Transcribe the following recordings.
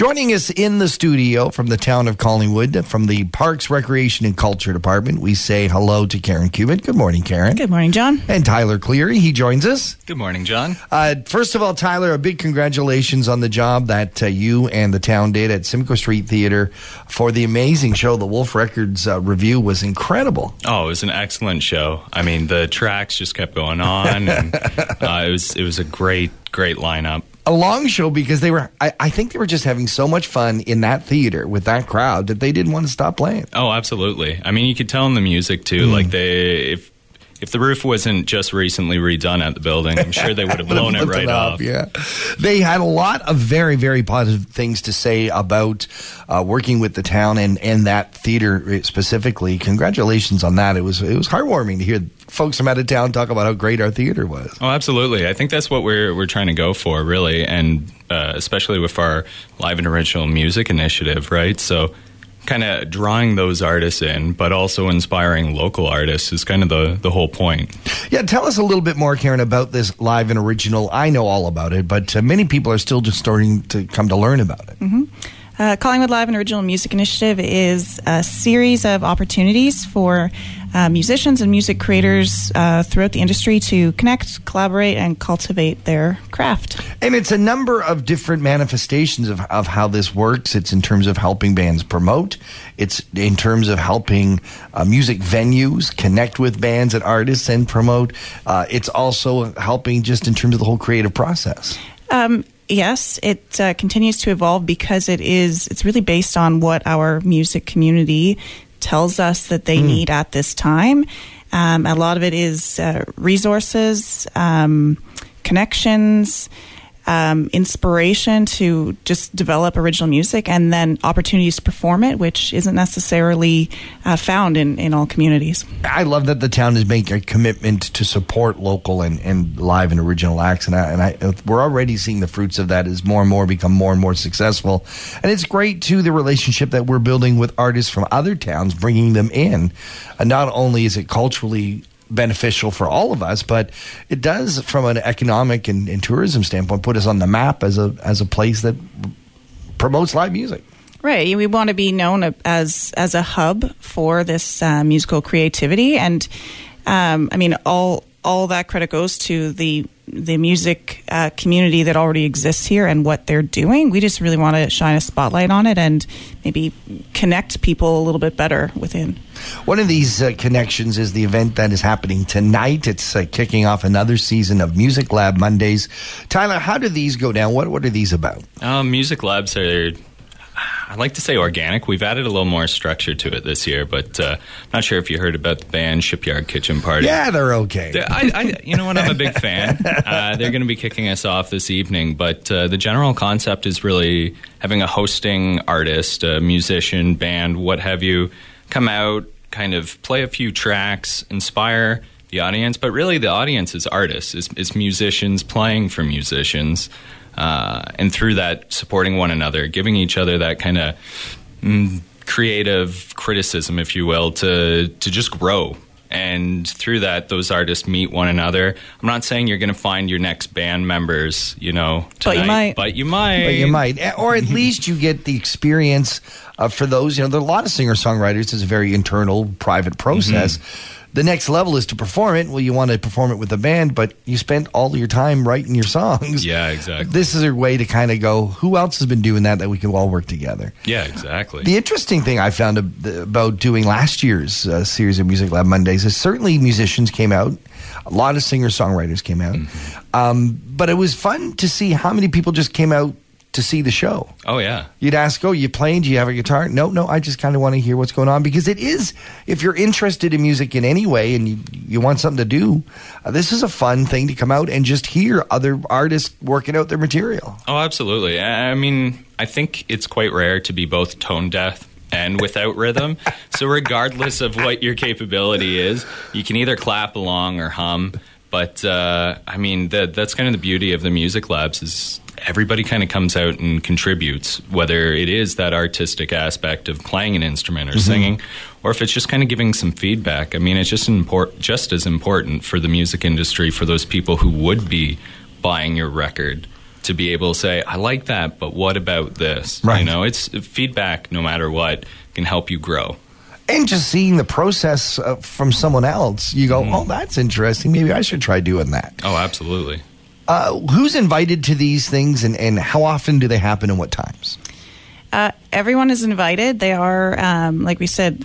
Joining us in the studio from the town of Collingwood, from the Parks, Recreation, and Culture Department, we say hello to Karen Cubitt. Good morning, Karen. Good morning, John. And Tyler Cleary, he joins us. Good morning, John. Uh, first of all, Tyler, a big congratulations on the job that uh, you and the town did at Simcoe Street Theater for the amazing show. The Wolf Records uh, review was incredible. Oh, it was an excellent show. I mean, the tracks just kept going on, and uh, it was it was a great great lineup a long show because they were I, I, think they were just having so much fun in that theater with that crowd that they didn't want to stop playing. Oh absolutely. I mean you could tell in the music too. Mm. like they if if the roof wasn't just recently redone at the building, I'm sure they would have blown it right it off. Yeah, they had a lot of very, very positive things to say about uh, working with the town and, and that theater specifically. Congratulations on that. It was it was heartwarming to hear folks from out of town talk about how great our theater was. Oh, absolutely. I think that's what we're we're trying to go for, really, and uh, especially with our live and original music initiative, right? So kind of drawing those artists in, but also inspiring local artists is kind of the, the whole point. Yeah, tell us a little bit more, Karen, about this live and original. I know all about it, but uh, many people are still just starting to come to learn about it. Mm-hmm. Uh, Collingwood Live and Original Music Initiative is a series of opportunities for uh, musicians and music creators uh, throughout the industry to connect, collaborate, and cultivate their craft. And it's a number of different manifestations of, of how this works. It's in terms of helping bands promote, it's in terms of helping uh, music venues connect with bands and artists and promote. Uh, it's also helping just in terms of the whole creative process. Um, yes, it uh, continues to evolve because it is. It's really based on what our music community tells us that they mm. need at this time. Um, a lot of it is uh, resources, um, connections um, inspiration to just develop original music and then opportunities to perform it, which isn't necessarily uh, found in, in all communities. I love that the town is making a commitment to support local and, and live and original acts, and, I, and I, we're already seeing the fruits of that as more and more become more and more successful. And it's great, too, the relationship that we're building with artists from other towns, bringing them in. And not only is it culturally beneficial for all of us, but it does, from an economic and, and tourism standpoint, put us on the map as a as a place that promotes live music. Right. We want to be known as as a hub for this uh, musical creativity, and um, I mean all all that credit goes to the the music uh, community that already exists here and what they're doing. We just really want to shine a spotlight on it and maybe connect people a little bit better within. One of these uh, connections is the event that is happening tonight. It's uh, kicking off another season of Music Lab Mondays. Tyler, how do these go down? What what are these about? Um, music Labs are I like to say organic. We've added a little more structure to it this year, but uh, not sure if you heard about the band Shipyard Kitchen Party. Yeah, they're okay. I, I, you know what? I'm a big fan. Uh, they're going to be kicking us off this evening, but uh, the general concept is really having a hosting artist, a musician, band, what have you, come out, kind of play a few tracks, inspire the audience, but really the audience is artists, is, is musicians playing for musicians uh, and through that supporting one another, giving each other that kind of mm, creative criticism, if you will, to to just grow. And through that, those artists meet one another. I'm not saying you're going to find your next band members, you know, tonight, but you might. But you might. But you might, or at least you get the experience uh, for those. You know, there are a lot of singer songwriters. It's a very internal, private process. Mm-hmm the next level is to perform it. Well, you want to perform it with a band, but you spent all your time writing your songs. Yeah, exactly. This is a way to kind of go, who else has been doing that that we can all work together? Yeah, exactly. The interesting thing I found about doing last year's uh, series of Music Lab Mondays is certainly musicians came out. A lot of singer songwriters came out. Mm-hmm. Um, but it was fun to see how many people just came out to see the show. Oh yeah. You'd ask, "Oh, you playing? Do you have a guitar?" No, no. I just kind of want to hear what's going on because it is. If you're interested in music in any way and you you want something to do, uh, this is a fun thing to come out and just hear other artists working out their material. Oh, absolutely. I mean, I think it's quite rare to be both tone deaf and without rhythm. So regardless of what your capability is, you can either clap along or hum. But uh, I mean, that, that's kind of the beauty of the music labs is everybody kind of comes out and contributes, whether it is that artistic aspect of playing an instrument or mm-hmm. singing, or if it's just kind of giving some feedback. I mean, it's just import, just as important for the music industry for those people who would be buying your record to be able to say, I like that, but what about this? Right. You know, it's feedback, no matter what, can help you grow. And just seeing the process uh, from someone else, you Mm-hmm. go, oh, that's interesting. Maybe I should try doing that. Oh, absolutely. Uh, who's invited to these things and, and how often do they happen and what times? Uh, everyone is invited. They are, um, like we said,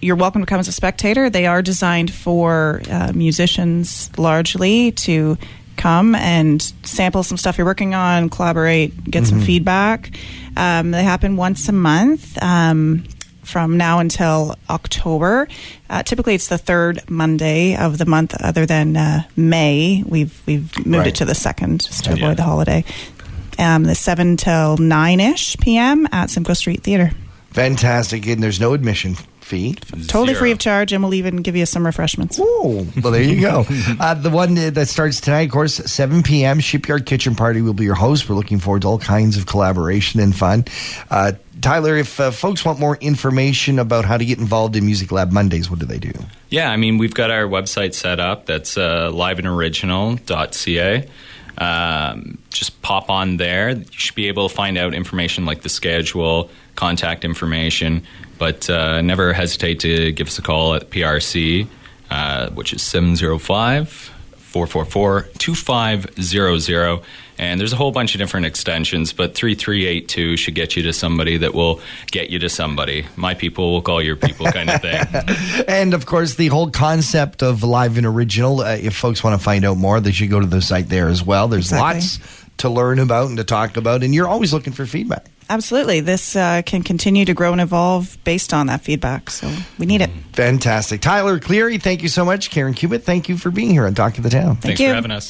you're welcome to come as a spectator. They are designed for uh, musicians largely to come and sample some stuff you're working on, collaborate, get some feedback. Um, they happen once a month. Um, from now until October. Uh, typically, it's the third Monday of the month, other than uh, May. We've we've moved Right. it to the second just to Yeah. avoid the holiday. Um, the seven till nine ish p.m. at Simcoe Street Theater. Fantastic. And there's no admission fee. Totally Zero. free of charge, and we'll even give you some refreshments. Oh, well, there you go. uh, the one that starts tonight, of course, 7 p.m. Shipyard Kitchen Party will be your host. We're looking forward to all kinds of collaboration and fun. Uh, Tyler, if uh, folks want more information about how to get involved in Music Lab Mondays, what do they do? Yeah, I mean, we've got our website set up. That's uh, liveandoriginal.ca. Um, just pop on there. You should be able to find out information like the schedule, contact information, but uh, never hesitate to give us a call at PRC, uh, which is 705 444 2500. And there's a whole bunch of different extensions, but 3382 should get you to somebody that will get you to somebody. My people will call your people kind of thing. And of course, the whole concept of live and original. Uh, if folks want to find out more, they should go to the site there as well. There's Exactly. lots to learn about and to talk about, and you're always looking for feedback. Absolutely, this uh, can continue to grow and evolve based on that feedback. So we need it. Fantastic. Tyler Cleary, thank you so much. Karen Cubitt, thank you for being here on Talk to the Town. Thanks you. for having us.